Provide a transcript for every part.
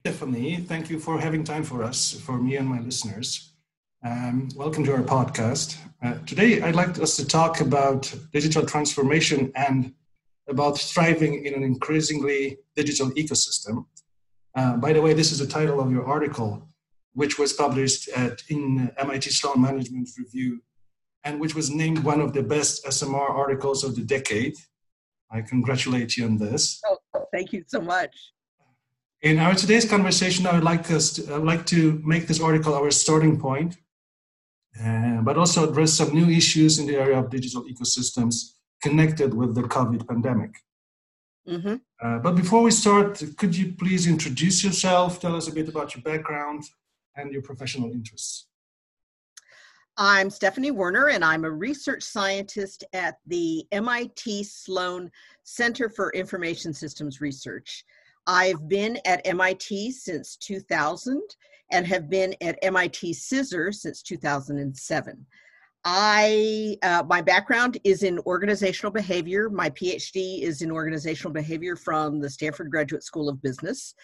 Stephanie, thank you for having time for us, for me and my listeners. Um, welcome to our podcast. Uh, today, I'd like us to talk about digital transformation and about thriving in an increasingly digital ecosystem. Uh, by the way, this is the title of your article, which was published at, in MIT Sloan Management Review and which was named one of the best SMR articles of the decade. I congratulate you on this. Oh, thank you so much. In our today's conversation, I would like us to, I would like to make this article our starting point, uh, but also address some new issues in the area of digital ecosystems connected with the COVID pandemic. Mm-hmm. Uh, but before we start, could you please introduce yourself, tell us a bit about your background and your professional interests? I'm Stephanie Woerner, and I'm a research scientist at the MIT Sloan Center for Information Systems Research. I've been at MIT since 2000 and have been at MIT CISR since 2007. I uh, my background is in organizational behavior. My PhD is in organizational behavior from the Stanford Graduate School of Business.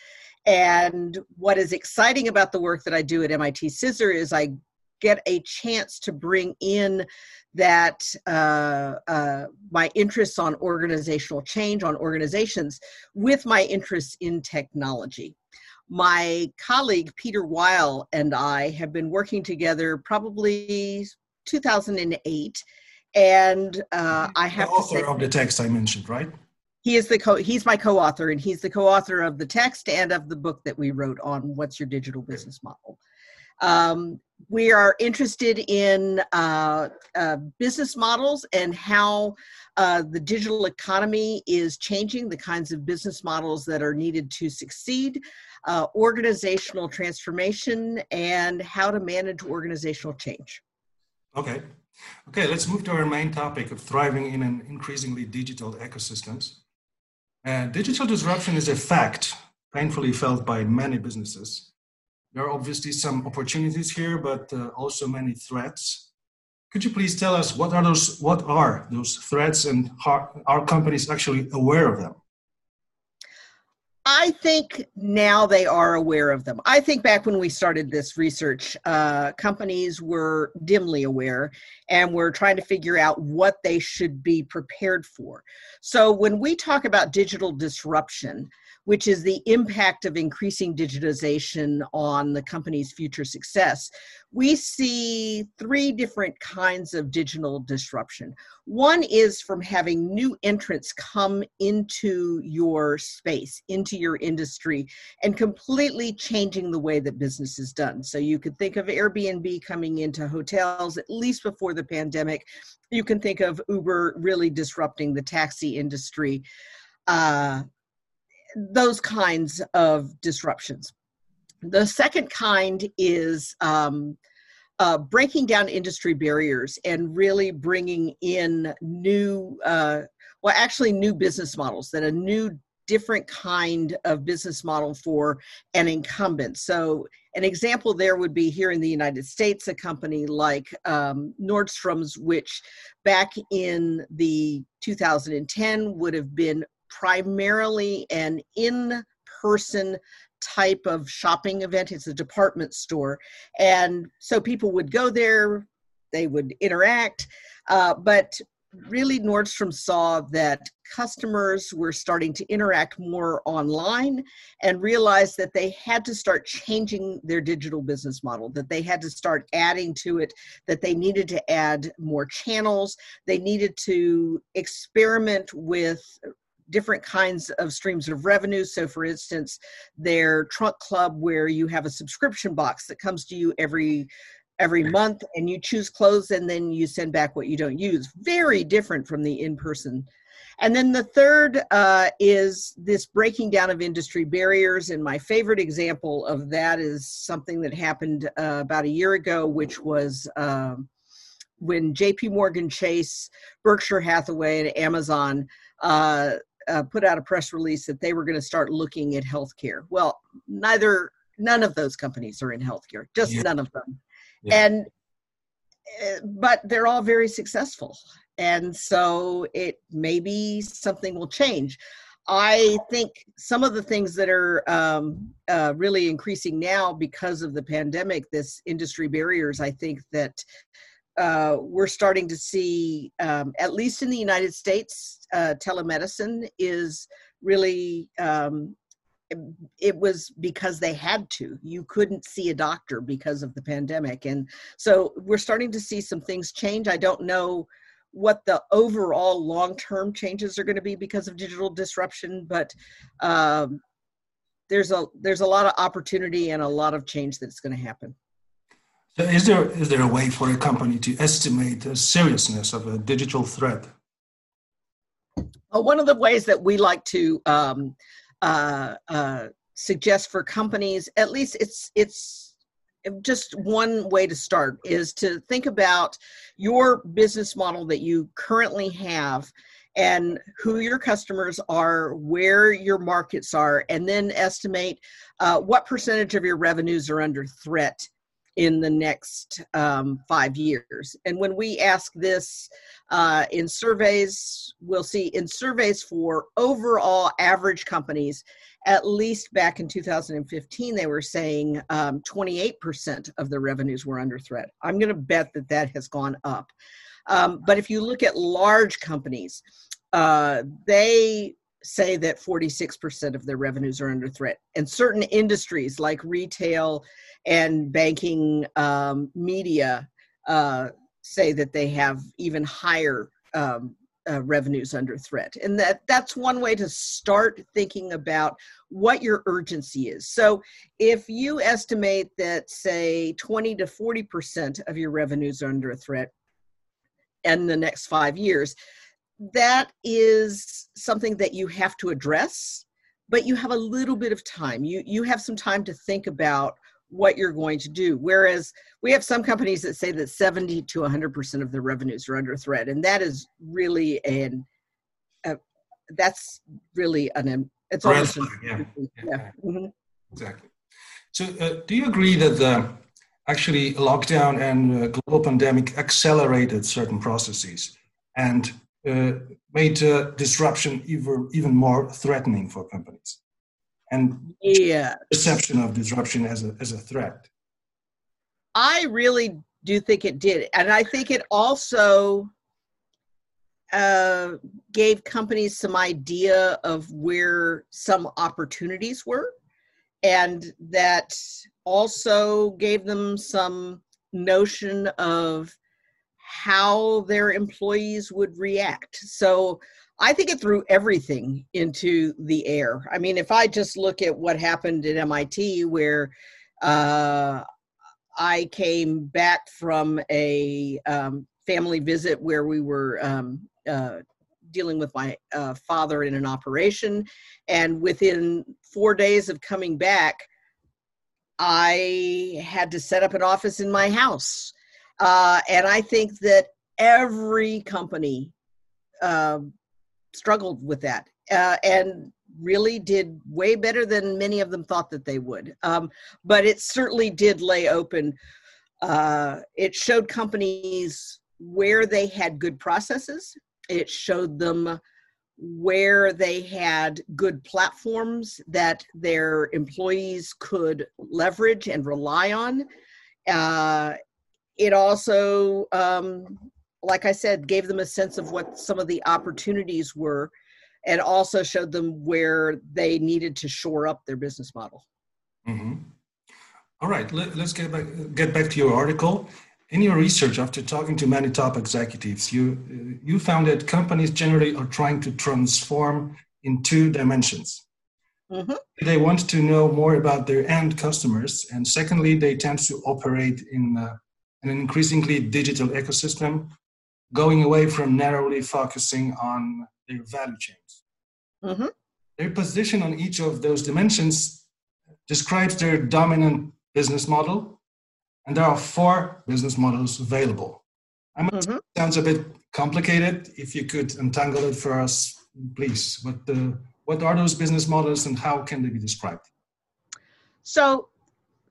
And what is exciting about the work that I do at MIT CISR is I get a chance to bring in that uh, uh, my interests on organizational change on organizations with my interests in technology. My colleague peter Weill and i have been working together probably 2008 and uh, i have the author say, of the text i mentioned right? He is the co he's my co-author and he's the co-author of the text and of the book that we wrote on what's your digital business model um, we are interested in uh, uh, business models and how uh, the digital economy is changing the kinds of business models that are needed to succeed, uh, organizational transformation, and how to manage organizational change. Okay. Okay, let's move to our main topic of thriving in an increasingly digital ecosystems. Uh, digital disruption is a fact painfully felt by many businesses. There are obviously some opportunities here, but uh, also many threats. Could you please tell us what are those what are those threats and how are companies actually aware of them? I think now they are aware of them. I think back when we started this research, uh, companies were dimly aware and were trying to figure out what they should be prepared for. So when we talk about digital disruption, which is the impact of increasing digitization on the company's future success, we see three different kinds of digital disruption. One is from having new entrants come into your space, into your industry, and completely changing the way that business is done. So you could think of Airbnb coming into hotels at least before the pandemic. You can think of Uber really disrupting the taxi industry. Uh, those kinds of disruptions. The second kind is um, uh, breaking down industry barriers and really bringing in new, uh, well, actually, new business models that a new different kind of business model for an incumbent. So, an example there would be here in the United States, a company like um, Nordstrom's, which back in the 2010 would have been primarily an in person type of shopping event. It's a department store. And so people would go there, they would interact. Uh, but really, Nordstrom saw that customers were starting to interact more online and realized that they had to start changing their digital business model, that they had to start adding to it, that they needed to add more channels, they needed to experiment with different kinds of streams of revenue. So, for instance, their trunk club, where you have a subscription box that comes to you every every month and you choose clothes and then you send back what you don't use. Very different from the in-person. And then the third uh, is this breaking down of industry barriers. And my favorite example of that is something that happened uh, about a year ago which was um, when jp morgan chase berkshire hathaway and amazon uh, uh, put out a press release that they were going to start looking at healthcare. Well, neither, none of those companies are in healthcare, just yeah. none of them. Yeah. And, uh, but they're all very successful. And so it maybe something will change. I think some of the things that are um, uh, really increasing now because of the pandemic, this industry barriers, I think that uh, we're starting to see, um, at least in the United States, uh, telemedicine is really um, it was because they had to. You couldn't see a doctor because of the pandemic. And so we're starting to see some things change. I don't know what the overall long-term changes are going to be because of digital disruption but um, there's a there's a lot of opportunity and a lot of change that's going to happen so is there is there a way for a company to estimate the seriousness of a digital threat? Well, one of the ways that we like to um, uh, uh, suggest for companies, at least it's it's just one way to start is to think about your business model that you currently have and who your customers are, where your markets are, and then estimate uh, what percentage of your revenues are under threat in the next um, five years. And when we ask this uh, in surveys, we'll see in surveys for overall average companies, at least back in 2015, they were saying um, 28% of their revenues were under threat. I'm going to bet that that has gone up. Um, but if you look at large companies, uh, they say that 46% of their revenues are under threat. And certain industries like retail and banking um, media uh, say that they have even higher um, uh, revenues under threat and that that's one way to start thinking about what your urgency is so if you estimate that say 20 to 40 percent of your revenues are under threat in the next five years that is something that you have to address but you have a little bit of time you you have some time to think about what you're going to do. Whereas we have some companies that say that 70 to 100% of their revenues are under threat. And that is really an, a, that's really an, it's almost, an, yeah. yeah. yeah. Mm-hmm. Exactly. So uh, do you agree that the, actually lockdown and uh, global pandemic accelerated certain processes and uh, made uh, disruption even, even more threatening for companies? and yeah. perception of disruption as a as a threat. I really do think it did. And i think it also uh, gave companies some idea of where some opportunities were and that also gave them some notion of how their employees would react so I think it threw everything into the air. I mean, if I just look at what happened at MIT, where uh, I came back from a um, family visit where we were um, uh, dealing with my uh, father in an operation, and within four days of coming back, I had to set up an office in my house. Uh, and I think that every company uh, struggled with that uh, and really did way better than many of them thought that they would. Um, but it certainly did lay open. Uh, it showed companies where they had good processes. It showed them where they had good platforms that their employees could leverage and rely on. Uh, it also um, like I said, gave them a sense of what some of the opportunities were and also showed them where they needed to shore up their business model. Mm-hmm. All right, Let, us get back, get back to your article. In your research, after talking to many top executives, you, you found that companies generally are trying to transform in two dimensions. Mm-hmm. They want to know more about their end customers, and secondly, they tend to operate in uh, an increasingly digital ecosystem going away from narrowly focusing on their value chains. Mm-hmm. Their position on each of those dimensions describes their dominant business model, and there are four business models available. I mm-hmm. sounds a bit complicated. If you could untangle it for us, please. What the what are those business models and how can they be described? So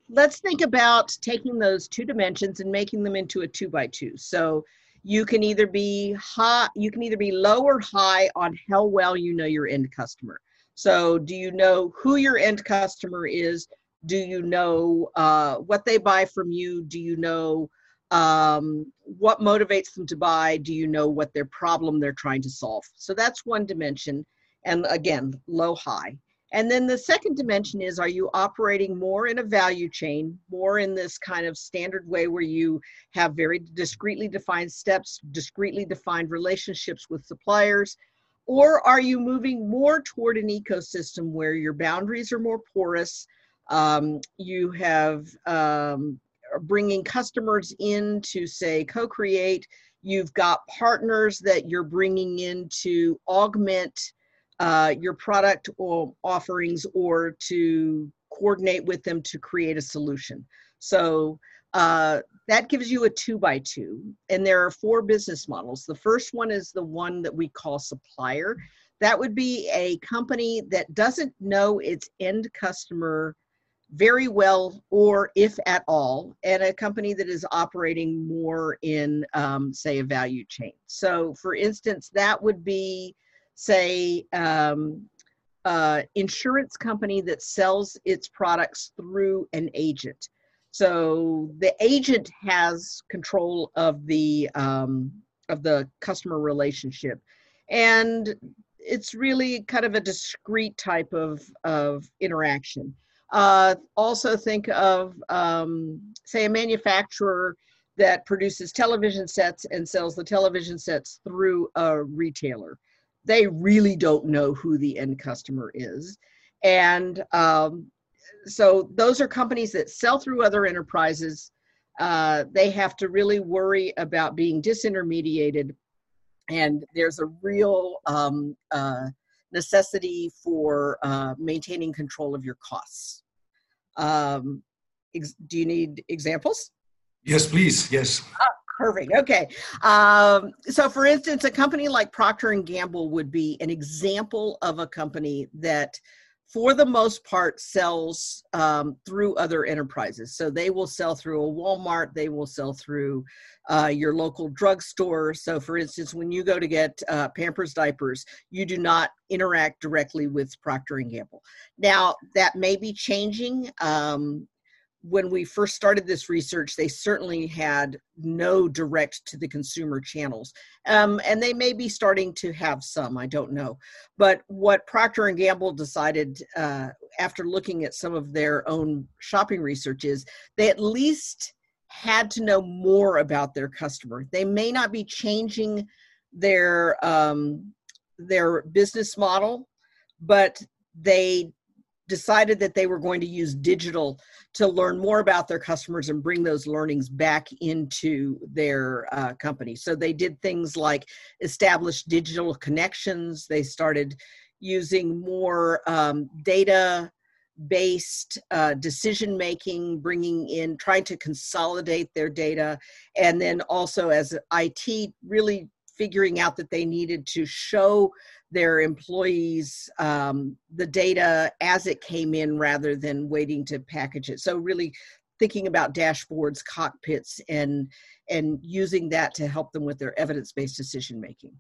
let's think about taking those two dimensions and making them into a two by two. So you can either be high you can either be low or high on how well you know your end customer So, do you know who your end customer is? Do you know uh, what they buy from you? Do you know um, what motivates them to buy? Do you know what their problem they're trying to solve? So, that's one dimension. And again, low high. And then the second dimension is are you operating more in a value chain, more in this kind of standard way where you have very discreetly defined steps, discreetly defined relationships with suppliers? Or are you moving more toward an ecosystem where your boundaries are more porous? Um, you have um, bringing customers in to say co create. You've got partners that you're bringing in to augment uh, your product or offerings or to coordinate with them to create a solution. So uh, that gives you a two by two. And there are four business models. The first one is the one that we call supplier. That would be a company that doesn't know its end customer very well or if at all and a company that is operating more in um, say a value chain so for instance that would be say, um, uh, insurance company that sells its products through an agent. So the agent has control of the um, of the customer relationship, and it's really kind of a discrete type of of interaction. Uh, also, think of um, say a manufacturer that produces television sets and sells the television sets through a retailer they really don't know who the end customer is. And um, so those are companies that sell through other enterprises. Uh, they have to really worry about being disintermediated. And there's a real um, uh, necessity for uh, maintaining control of your costs. Um, ex- do you need examples? Yes, please. Yes. Perfect. Okay. Um, so, for instance, a company like Procter and Gamble would be an example of a company that, for the most part, sells um, through other enterprises. So they will sell through a Walmart. They will sell through uh, your local drugstore. So, for instance, when you go to get uh, Pampers diapers, you do not interact directly with Procter and Gamble. Now, that may be changing. Um, when we first started this research, they certainly had no direct to the consumer channels, um, and they may be starting to have some. I don't know, but what Procter and Gamble decided uh, after looking at some of their own shopping research is they at least had to know more about their customer. They may not be changing their um, their business model, but they decided that they were going to use digital to learn more about their customers and bring those learnings back into their uh, company. So they did things like establish digital connections. They started using more um, data based uh, decision making, bringing in, trying to consolidate their data, and then also as IT, really figuring out that they needed to show their employees um, the data as it came in rather than waiting to package it. So really thinking about dashboards, cockpits, and and using that to help them with their evidence-based decision making.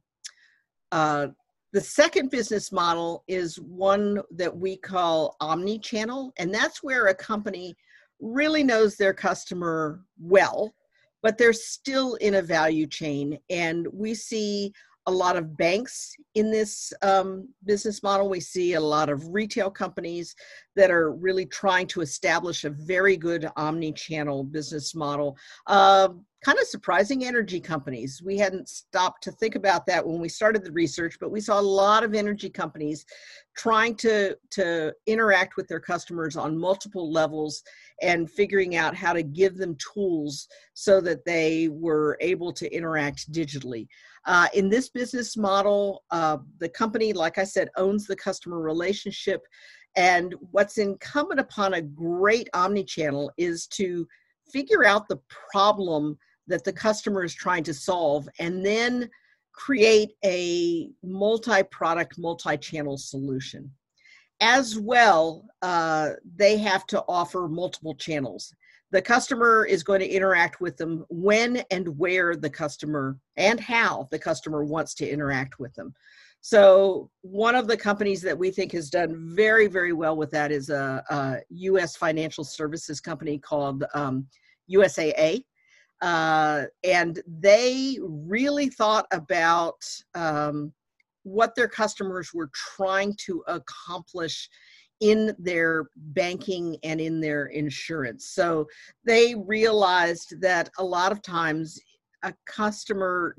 Uh, the second business model is one that we call omni-channel, and that's where a company really knows their customer well, but they're still in a value chain. And we see a lot of banks in this um, business model. We see a lot of retail companies that are really trying to establish a very good omni channel business model. Uh, kind of surprising energy companies. We hadn't stopped to think about that when we started the research, but we saw a lot of energy companies trying to, to interact with their customers on multiple levels and figuring out how to give them tools so that they were able to interact digitally. Uh, in this business model, uh, the company, like I said, owns the customer relationship. And what's incumbent upon a great omni-channel is to figure out the problem that the customer is trying to solve and then create a multi-product multi-channel solution as well uh, they have to offer multiple channels the customer is going to interact with them when and where the customer and how the customer wants to interact with them So, one of the companies that we think has done very, very well with that is a, a U.S. financial services company called um, USAA. Uh, and they really thought about um, what their customers were trying to accomplish in their banking and in their insurance. So they realized that a lot of times a customer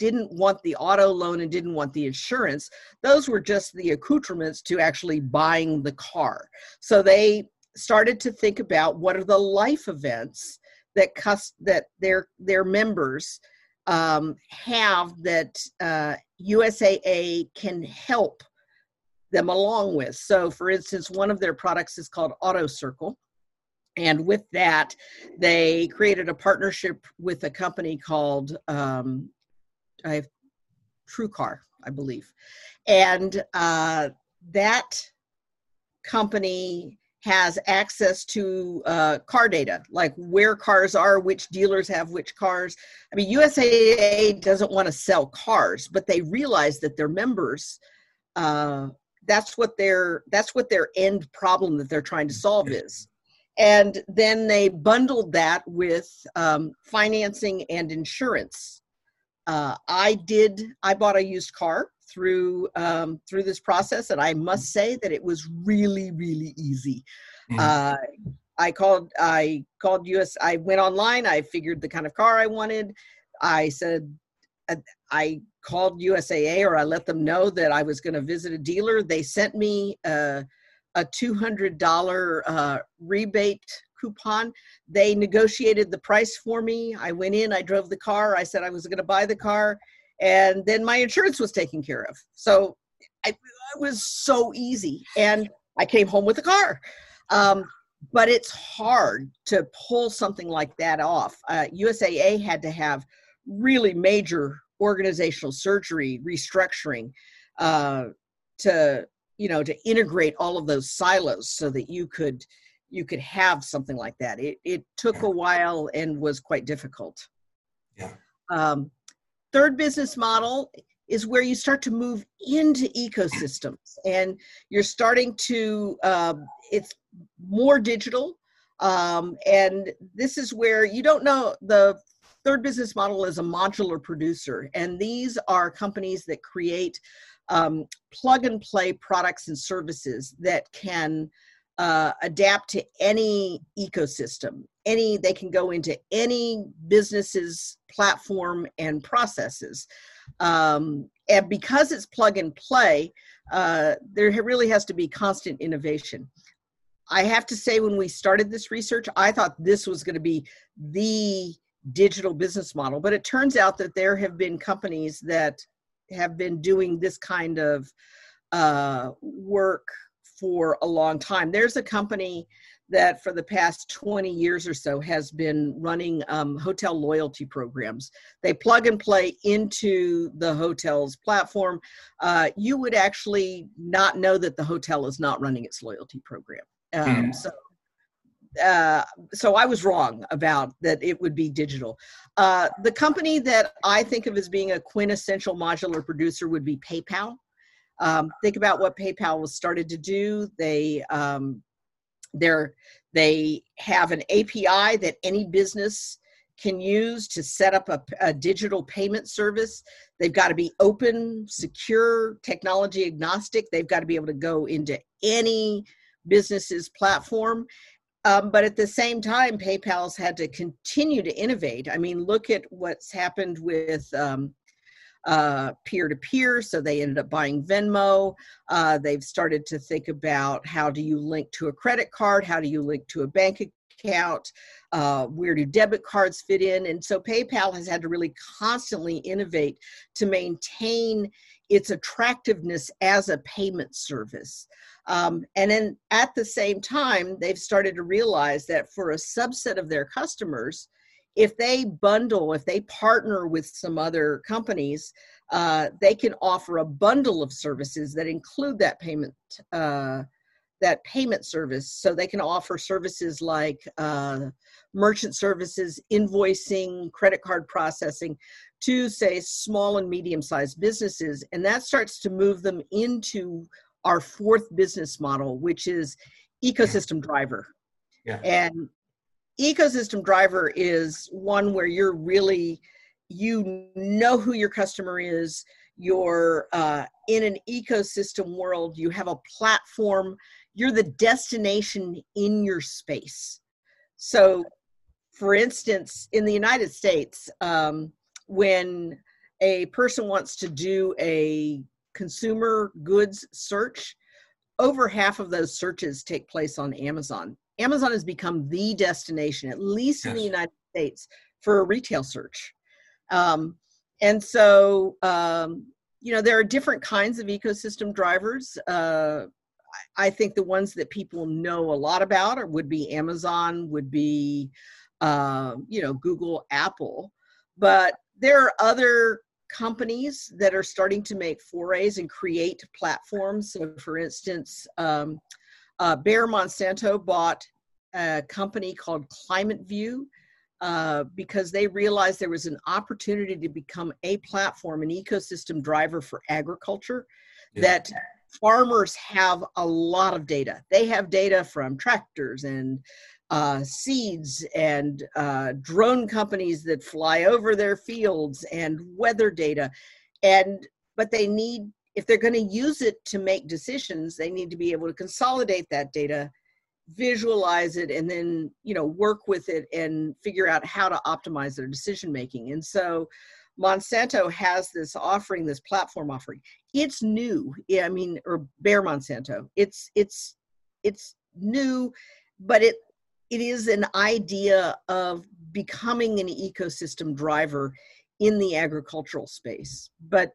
didn't want the auto loan and didn't want the insurance. Those were just the accoutrements to actually buying the car. So they started to think about what are the life events that cus- that their their members um, have that uh, USAA can help them along with. So, for instance, one of their products is called Auto Circle. And with that, they created a partnership with a company called um, I have TrueCar, I believe, and uh, that company has access to uh, car data, like where cars are, which dealers have which cars. I mean, USAA doesn't want to sell cars, but they realize that their members, uh, that's what their that's what their end problem that they're trying to solve is. And then they bundled that with um, financing and insurance uh, I did. I bought a used car through um, through this process, and I must say that it was really, really easy. Mm-hmm. Uh, I called. I called US. I went online. I figured the kind of car I wanted. I said. Uh, I called USAA or I let them know that I was going to visit a dealer. They sent me a, a $200 uh, rebate coupon. They negotiated the price for me. I went in, I drove the car. I said I was going to buy the car, and then my insurance was taken care of. So I, it was so easy, and I came home with a car. Um, but it's hard to pull something like that off. Uh, USAA had to have really major organizational surgery, restructuring uh, to you know to integrate all of those silos so that you could you could have something like that. It, it took a while and was quite difficult. Yeah. Um, third business model is where you start to move into ecosystems and you're starting to, uh, it's more digital. Um, and this is where you don't know the third business model is a modular producer. And these are companies that create um, plug and play products and services that can uh, adapt to any ecosystem any they can go into any business's platform and processes um, and because it's plug and play uh, there really has to be constant innovation i have to say when we started this research i thought this was going to be the digital business model but it turns out that there have been companies that have been doing this kind of uh, work for a long time. There's a company that for the past 20 years or so has been running um, hotel loyalty programs. They plug and play into the hotel's platform. Uh, you would actually not know that the hotel is not running its loyalty program. Um, mm. So uh, so I was wrong about that it would be digital. Uh, the company that I think of as being a quintessential modular producer would be PayPal. Um, think about what PayPal was started to do. They um, they're, they have an API that any business can use to set up a, a, digital payment service. They've got to be open, secure, technology agnostic. They've got to be able to go into any business's platform. Um, but at the same time, PayPal's had to continue to innovate. I mean, look at what's happened with um, peer to peer. So they ended up buying Venmo. Uh, they've started to think about how do you link to a credit card? How do you link to a bank account? Uh, where do debit cards fit in? And so PayPal has had to really constantly innovate to maintain its attractiveness as a payment service. Um, and then at the same time, they've started to realize that for a subset of their customers, if they bundle, if they partner with some other companies, uh, they can offer a bundle of services that include that payment uh, that payment service so they can offer services like uh, merchant services invoicing credit card processing to say small and medium sized businesses and that starts to move them into our fourth business model which is ecosystem driver. Yeah. and ecosystem driver is one where you're really you know who your customer is you're uh, in an ecosystem world you have a platform you're the destination in your space. So for instance in the united states um, when a person wants to do a consumer goods search over half of those searches take place on amazon amazon has become the destination at least yes. in the united states for a retail search um, and so, um, you know, there are different kinds of ecosystem drivers. Uh, I think the ones that people know a lot about are, would be Amazon, would be, uh, you know, Google, Apple. But there are other companies that are starting to make forays and create platforms. So, for instance, um, uh, Bayer Monsanto bought a company called Climate View uh, because they realized there was an opportunity to become a platform, an ecosystem driver for agriculture. Yeah. That farmers have a lot of data. They have data from tractors and uh, seeds and uh, drone companies that fly over their fields and weather data. And but they need, if they're going to use it to make decisions, they need to be able to consolidate that data visualize it and then you know work with it and figure out how to optimize their decision making. And so monsanto has this offering this platform offering. It's new. I mean or Bayer monsanto. It's it's it's new but it it is an idea of becoming an ecosystem driver in the agricultural space but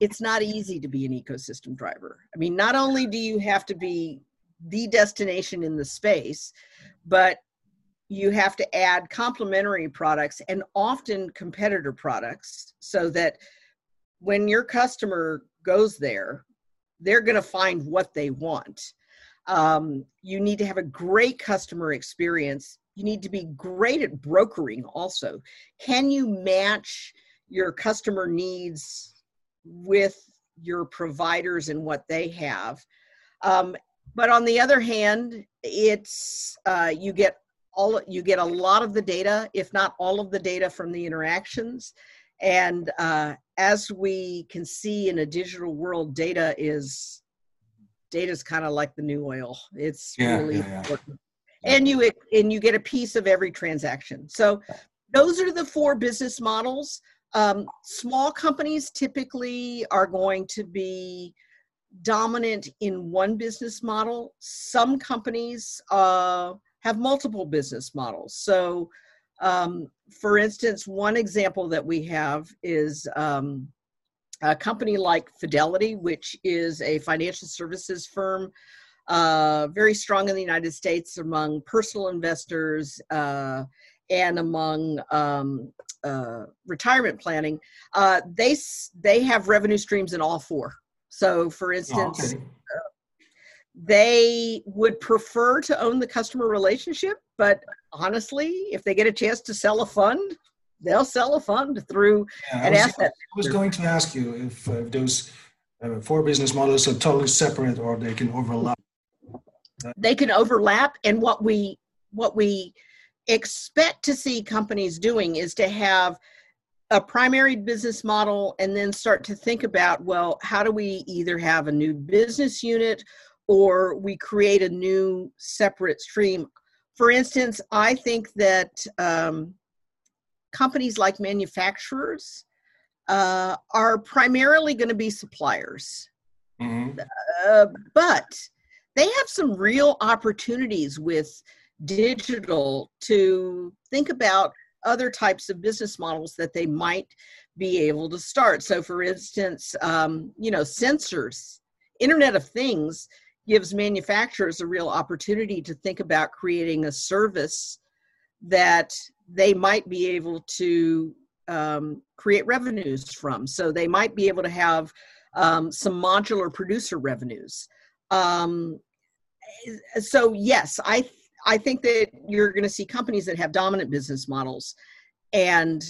it's not easy to be an ecosystem driver i mean not only do you have to be the destination in the space, but you have to add complementary products and often competitor products so that when your customer goes there, they're going to find what they want. Um, you need to have a great customer experience. You need to be great at brokering also. Can you match your customer needs with your providers and what they have? Um, but on the other hand it's uh, you get all you get a lot of the data if not all of the data from the interactions and uh, as we can see in a digital world data is data is kind of like the new oil it's yeah, really yeah, yeah. important and you and you get a piece of every transaction so those are the four business models um, small companies typically are going to be dominant in one business model. Some companies uh, have multiple business models. So, um, for instance, one example that we have is um, a company like Fidelity, which is a financial services firm, uh, very strong in the United States among personal investors uh, and among um, uh, retirement planning. Uh, they they have revenue streams in all four. So, for instance, okay. they would prefer to own the customer relationship, but honestly, if they get a chance to sell a fund, they'll sell a fund through yeah, an was, asset. I was going to ask you if, uh, if those uh, four business models are totally separate or they can overlap. They can overlap, and what we what we expect to see companies doing is to have a primary business model and then start to think about well how do we either have a new business unit or we create a new separate stream for instance i think that um, companies like manufacturers uh, are primarily going to be suppliers mm-hmm. uh, but they have some real opportunities with digital to think about other types of business models that they might be able to start. So, for instance, um, you know, sensors, Internet of Things gives manufacturers a real opportunity to think about creating a service that they might be able to um, create revenues from. So, they might be able to have um, some modular producer revenues. Um, so yes, I I think that you're going to see companies that have dominant business models, and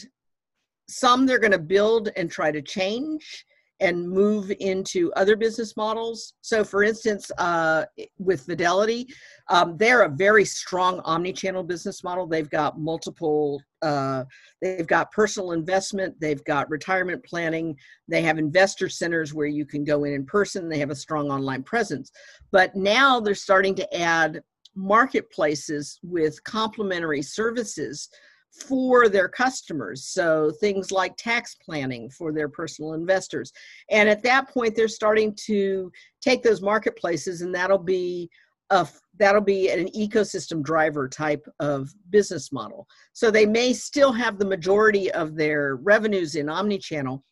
some they're going to build and try to change and move into other business models. So, for instance, uh, with Fidelity, um, they're a very strong omni-channel business model. They've got multiple. Uh, they've got personal investment. They've got retirement planning. They have investor centers where you can go in in person. They have a strong online presence. But now they're starting to add marketplaces with complementary services for their customers. So things like tax planning for their personal investors. And at that point, they're starting to take those marketplaces, and that'll be a that'll be an ecosystem driver type of business model. So they may still have the majority of their revenues in omni-channel,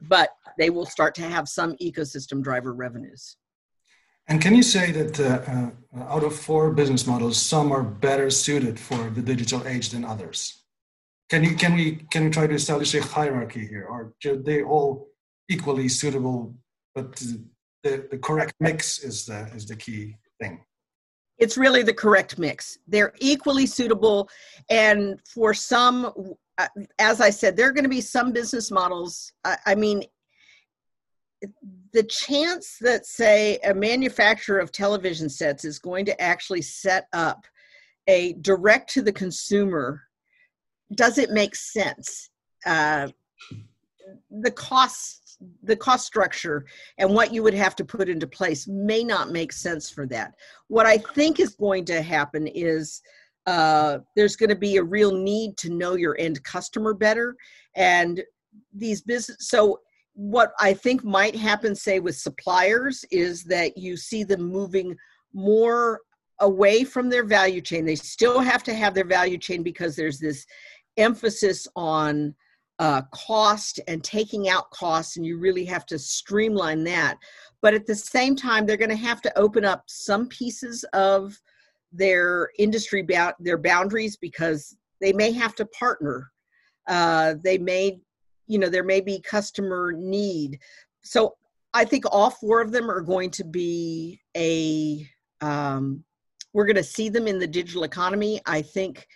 but they will start to have some ecosystem driver revenues. And can you say that uh, uh, out of four business models, some are better suited for the digital age than others? Can you can we can we try to establish a hierarchy here, or are they all equally suitable? But the, the correct mix is the is the key thing. It's really the correct mix. They're equally suitable, and for some, uh, as I said, there are going to be some business models. I, I mean, the chance that say a manufacturer of television sets is going to actually set up a direct to the consumer does it make sense. Uh, the cost the cost structure and what you would have to put into place may not make sense for that. What i think is going to happen is uh, there's going to be a real need to know your end customer better and these business so what I think might happen, say, with suppliers is that you see them moving more away from their value chain. They still have to have their value chain because there's this emphasis on uh, cost and taking out costs, and you really have to streamline that. But at the same time, they're going to have to open up some pieces of their industry, ba- their boundaries, because they may have to partner. Uh, they may you know there may be customer need. So i think all four of them are going to be a um, we're going to see them in the digital economy. I think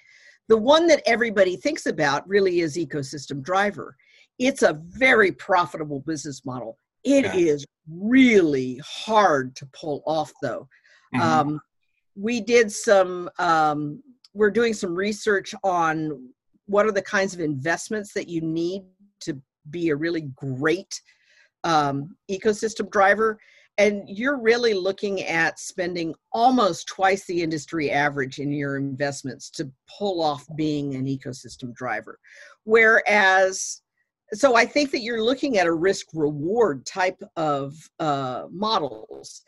the one that everybody thinks about really is ecosystem driver. It's a very profitable business model. It yeah. is really hard to pull off though. Mm-hmm. um, we did some um, we're doing some research on what are the kinds of investments that you need to be a really great um, ecosystem driver. And you're really looking at spending almost twice the industry average in your investments to pull off being an ecosystem driver. Whereas, so I think that you're looking at a risk reward type of uh, models.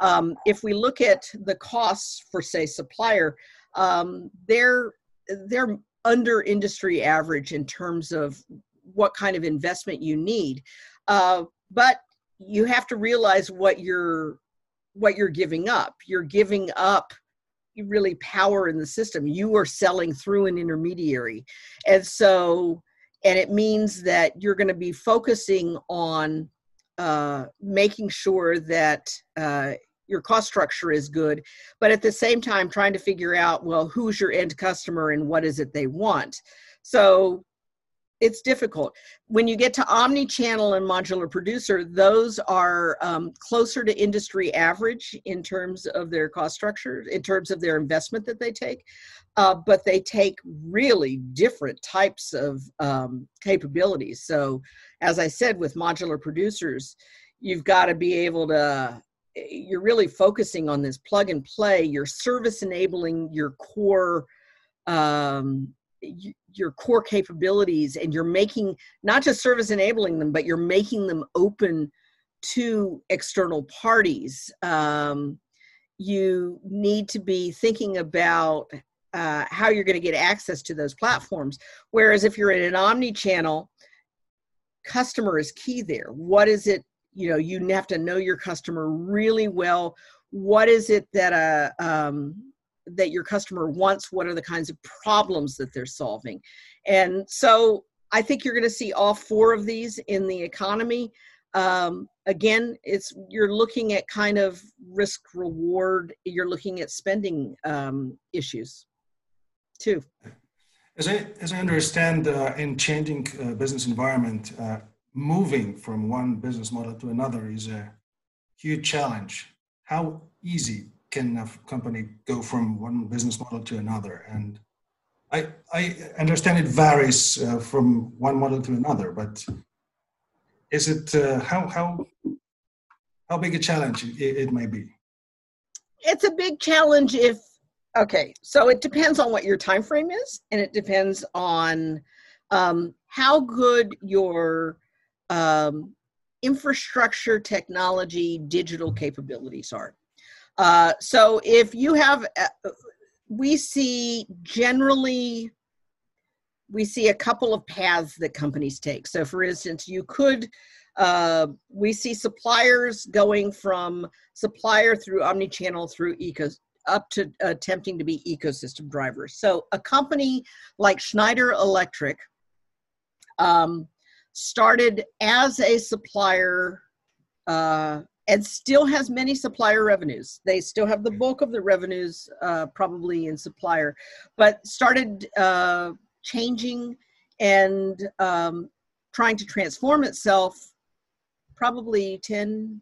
Um, if we look at the costs for, say, supplier, um, they're they're under industry average in terms of what kind of investment you need. Uh, but you have to realize what you're what you're giving up. You're giving up really power in the system. You are selling through an intermediary, and so and it means that you're going to be focusing on uh, making sure that uh, your cost structure is good, but at the same time trying to figure out well who's your end customer and what is it they want. So it's difficult. When you get to omni-channel and modular producer those are um, closer to industry average in terms of their cost structure in terms of their investment that they take. Uh, but they take really different types of um, capabilities. So as i said with modular producers you've got to be able to you're really focusing on this plug and play. You're service enabling your core um, your core capabilities and you're making not just service enabling them but you're making them open to external parties. Um, you need to be thinking about uh, how you're going to get access to those platforms. Whereas if you're in an omni-channel customer is key there. What is it you know you have to know your customer really well. What is it that a um, that your customer wants what are the kinds of problems that they're solving and so i think you're going to see all four of these in the economy um, again, it's you're looking at kind of risk reward. You're looking at spending um, issues too. As I as I understand, uh, in changing uh, business environment, uh, moving from one business model to another is a huge challenge. How easy can a company go from one business model to another? And I I understand it varies uh, from one model to another, but is it uh, how how how big a challenge it, it may be? It's a big challenge if okay. So it depends on what your time frame is, and it depends on um, how good your um, infrastructure, technology, digital capabilities are. Uh, so if you have, uh, we see generally we see a couple of paths that companies take. So, for instance, you could, uh, we see suppliers going from supplier through omnichannel through eco up to attempting to be ecosystem drivers. So, a company like Schneider Electric um, started as a supplier. Uh, and still has many supplier revenues. They still have the bulk of the revenues, uh, probably in supplier, but started uh, changing and um, trying to transform itself probably 10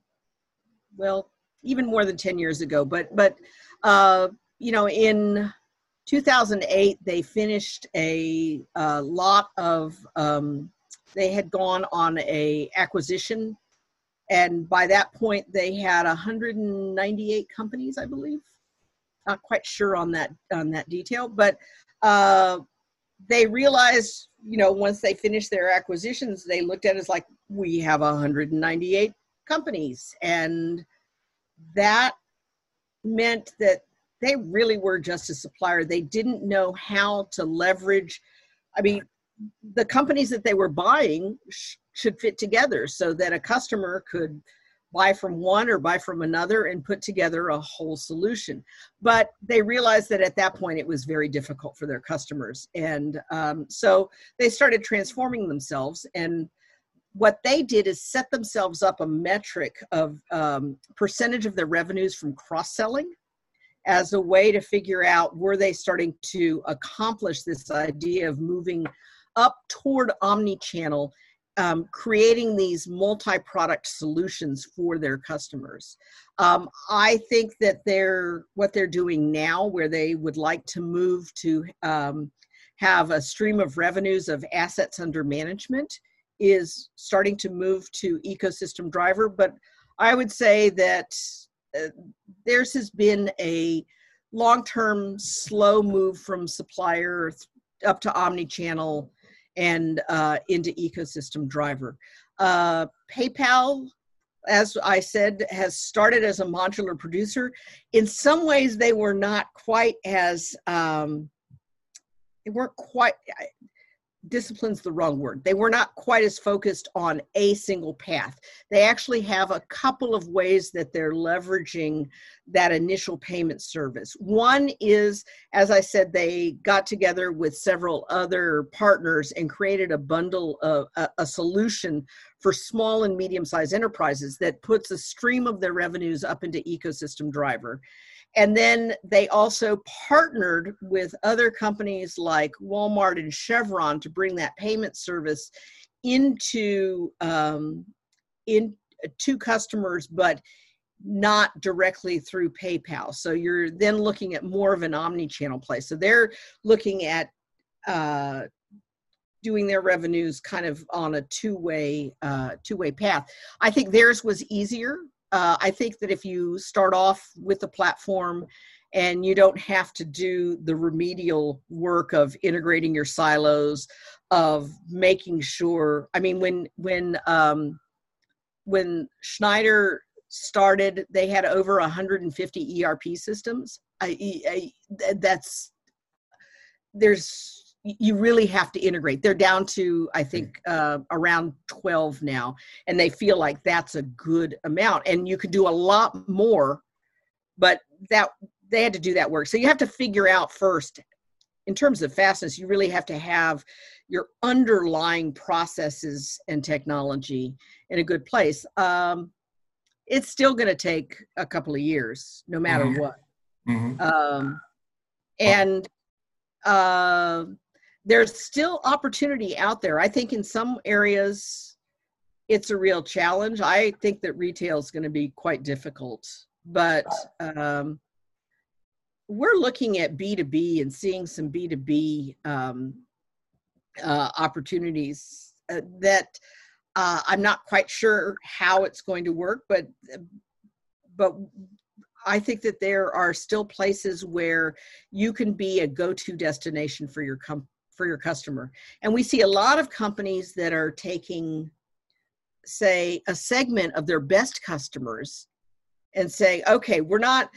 well even more than 10 years ago but but uh, you know in 2008 they finished a, a lot of um, they had gone on a acquisition and by that point they had 198 companies i believe not quite sure on that on that detail but uh, they realized, you know, once they finished their acquisitions, they looked at it as like, we have 198 companies. And that meant that they really were just a supplier. They didn't know how to leverage. I mean, the companies that they were buying sh- should fit together so that a customer could buy from one or buy from another and put together a whole solution. But they realized that at that point it was very difficult for their customers. And um, so they started transforming themselves. And what they did is set themselves up a metric of um, percentage of their revenues from cross selling as a way to figure out were they starting to accomplish this idea of moving up toward omni channel um, creating these multi-product solutions for their customers. Um, I think that they're what they're doing now, where they would like to move to um, have a stream of revenues of assets under management, is starting to move to ecosystem driver. But I would say that uh, theirs has been a long-term slow move from supplier up to omni-channel and uh, into ecosystem driver. Uh, PayPal, as I said, has started as a modular producer. In some ways, they were not quite as um, they weren't quite discipline's the wrong word. They were not quite as focused on a single path. They actually have a couple of ways that they're leveraging that initial payment service. One is, as I said, they got together with several other partners and created a bundle of a, a solution for small and medium sized enterprises that puts a stream of their revenues up into ecosystem driver and then they also partnered with other companies like Walmart and Chevron to bring that payment service into um, in to customers, but not directly through PayPal. So you're then looking at more of an omni-channel play. So they're looking at uh, doing their revenues kind of on a two-way uh, two-way path. I think theirs was easier uh, I think that if you start off with a platform and you don't have to do the remedial work of integrating your silos, of making sure. I mean, when when um, when Schneider started, they had over 150 ERP systems. I, I, that's there's you really have to integrate. They're down to, I think, uh, around 12 now, and they feel like that's a good amount. And you could do a lot more, but that they had to do that work. So you have to figure out first in terms of fastness, you really have to have your underlying processes and technology in a good place. Um, it's still going to take a couple of years, no matter mm-hmm. what. Mm-hmm. Um, and uh, there's still opportunity out there. I think in some areas, it's a real challenge. I think that retail is going to be quite difficult, but um, we're looking at B2B and seeing some B2B um, uh, opportunities uh, that uh, I'm not quite sure how it's going to work, but but I think that there are still places where you can be a go-to destination for your com- for your customer, and we see a lot of companies that are taking, say, a segment of their best customers, and saying, okay, we're not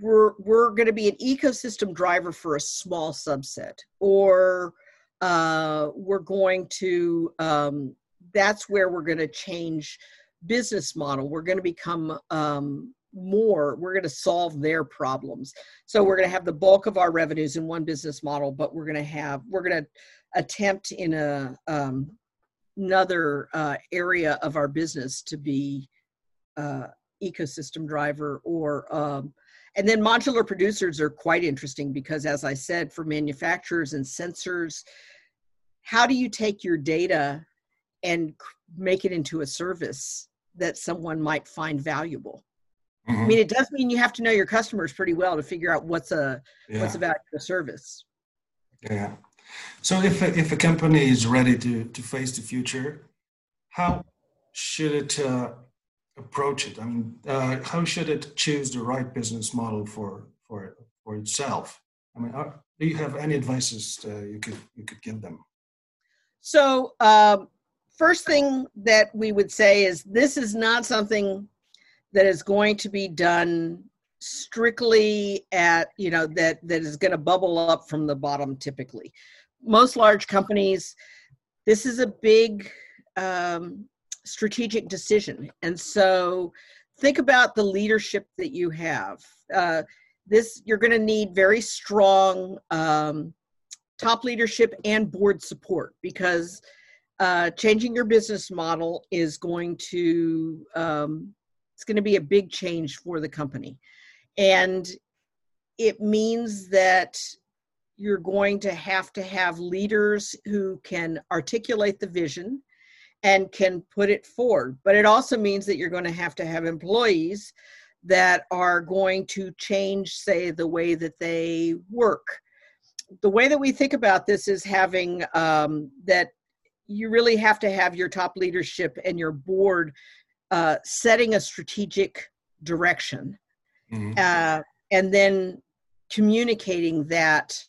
we're we're going to be an ecosystem driver for a small subset or uh, we're going to um, that's where we're going to change business model. We're going to become um, more we're going to solve their problems so we're going to have the bulk of our revenues in one business model but we're going to have we're going to attempt in a um, another uh, area of our business to be uh, ecosystem driver or um, and then modular producers are quite interesting because, as I said, for manufacturers and sensors, how do you take your data and make it into a service that someone might find valuable? Mm-hmm. I mean, it does mean you have to know your customers pretty well to figure out what's a yeah. what's a valuable service. Yeah. So if a, if a company is ready to to face the future, how should it uh, approach it? I mean, uh, how should it choose the right business model for for for itself? I mean, are, uh, do you have any advices uh, you could you could give them? So, um, first thing that we would say is this is not something that is going to be done strictly at you know that that is going to bubble up from the bottom typically most large companies this is a big um, strategic decision. And so think about the leadership that you have. Uh, this you're going to need very strong um, top leadership and board support because uh, changing your business model is going to um, it's going to be a big change for the company and it means that you're going to have to have leaders who can articulate the vision and can put it forward. But it also means that you're going to have to have employees that are going to change, say, the way that they work. The way that we think about this is having um, that you really have to have your top leadership and your board uh, setting a strategic direction mm-hmm. uh, and then communicating that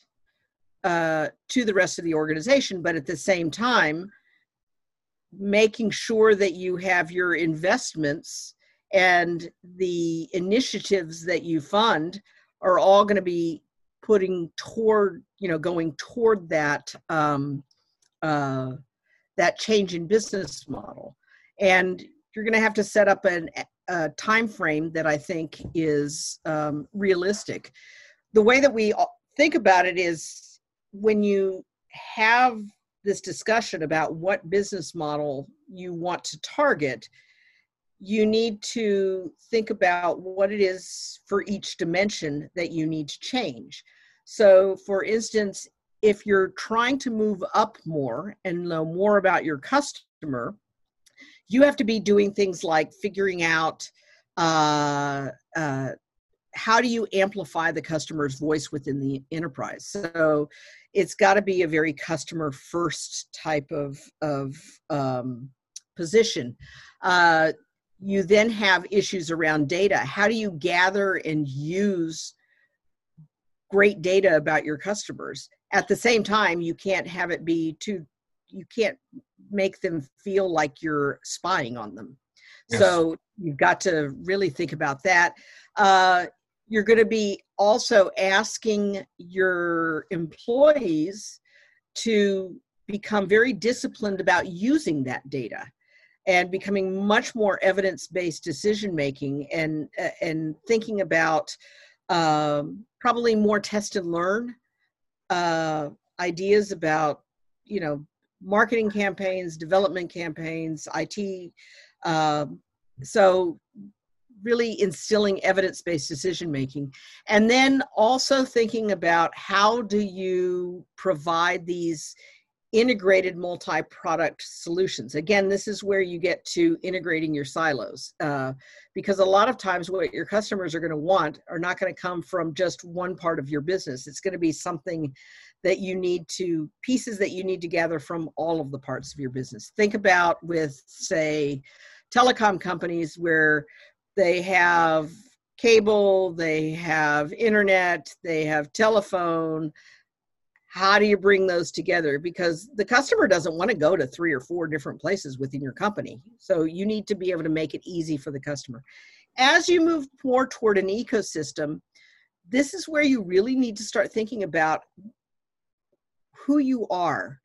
uh, to the rest of the organization. But at the same time, making sure that you have your investments and the initiatives that you fund are all going to be putting toward you know going toward that um, uh, that change in business model and you're going to have to set up an, a time frame that i think is um, realistic the way that we think about it is when you have this discussion about what business model you want to target, you need to think about what it is for each dimension that you need to change. So, for instance, if you're trying to move up more and know more about your customer, you have to be doing things like figuring out uh, uh, how do you amplify the customer's voice within the enterprise. So, it's got to be a very customer first type of of um, position. Uh, you then have issues around data. How do you gather and use great data about your customers? At the same time, you can't have it be too. You can't make them feel like you're spying on them. Yes. So you've got to really think about that. Uh, you're going to be also asking your employees to become very disciplined about using that data and becoming much more evidence-based decision making and and thinking about um, probably more test and learn uh, ideas about, you know, marketing campaigns, development campaigns, IT. Um, so really instilling evidence-based decision making and then also thinking about how do you provide these integrated multi-product solutions. Again this is where you get to integrating your silos uh, because a lot of times what your customers are going to want are not going to come from just one part of your business. It's going to be something that you need to pieces that you need to gather from all of the parts of your business. Think about with say telecom companies where they have cable they have internet they have telephone how do you bring those together? Because the customer doesn't want to go to three or four different places within your company. So you need to be able to make it easy for the customer. As you move more toward an ecosystem this is where you really need to start thinking about who you are.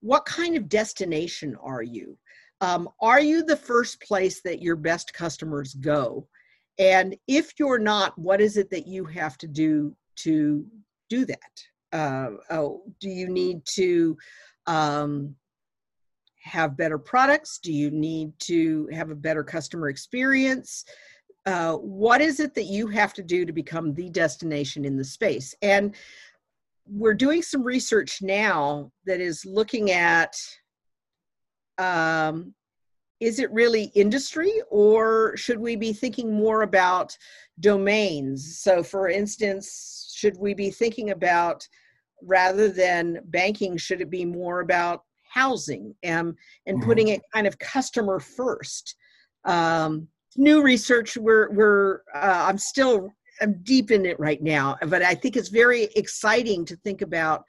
What kind of destination are you? Um, are you the first place that your best customers go? And if you're not what is it that you have to do to do that uh, oh, do you need to um, have better products? Do you need to have a better customer experience? Uh, what is it that you have to do to become the destination in the space? And we're doing some research now that is looking at um, is it really industry or should we be thinking more about domains? So, for instance, should we be thinking about rather than banking, should it be more about housing and, and mm-hmm. putting it kind of customer first? Um, new research, we're, we're uh, I'm still, I'm deep in it right now, but I think it's very exciting to think about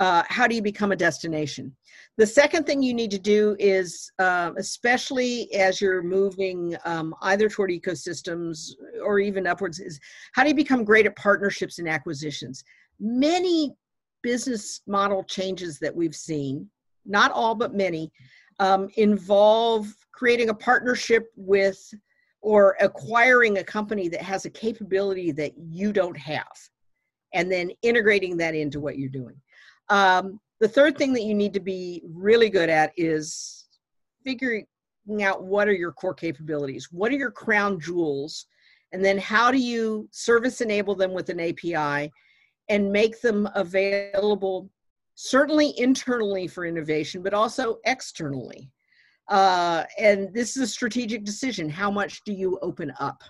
uh, how do you become a destination? The second thing you need to do is, uh, especially as you're moving um, either toward ecosystems or even upwards, is how do you become great at partnerships and acquisitions? Many business model changes that we've seen, not all but many, um, involve creating a partnership with or acquiring a company that has a capability that you don't have and then integrating that into what you're doing. Um, the third thing that you need to be really good at is figuring out what are your core capabilities, what are your crown jewels, and then how do you service enable them with an API and make them available certainly internally for innovation, but also externally. Uh, and this is a strategic decision. How much do you open up?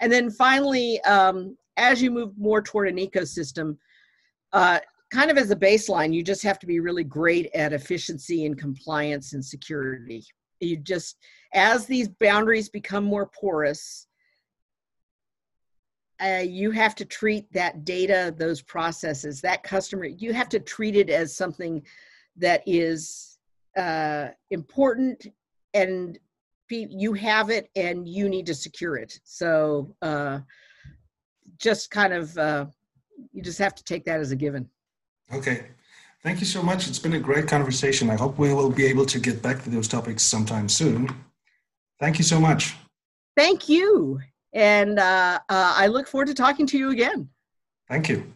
And then finally, um, as you move more toward an ecosystem, uh, kind of as a baseline, you just have to be really great at efficiency and compliance and security. You just, as these boundaries become more porous, uh, you have to treat that data, those processes, that customer, you have to treat it as something that is uh, important and you have it and you need to secure it. So uh, just kind of, uh, you just have to take that as a given. Okay. Thank you so much. It's been a great conversation. I hope we will be able to get back to those topics sometime soon. Thank you so much. Thank you. And uh, uh, I look forward to talking to you again. Thank you.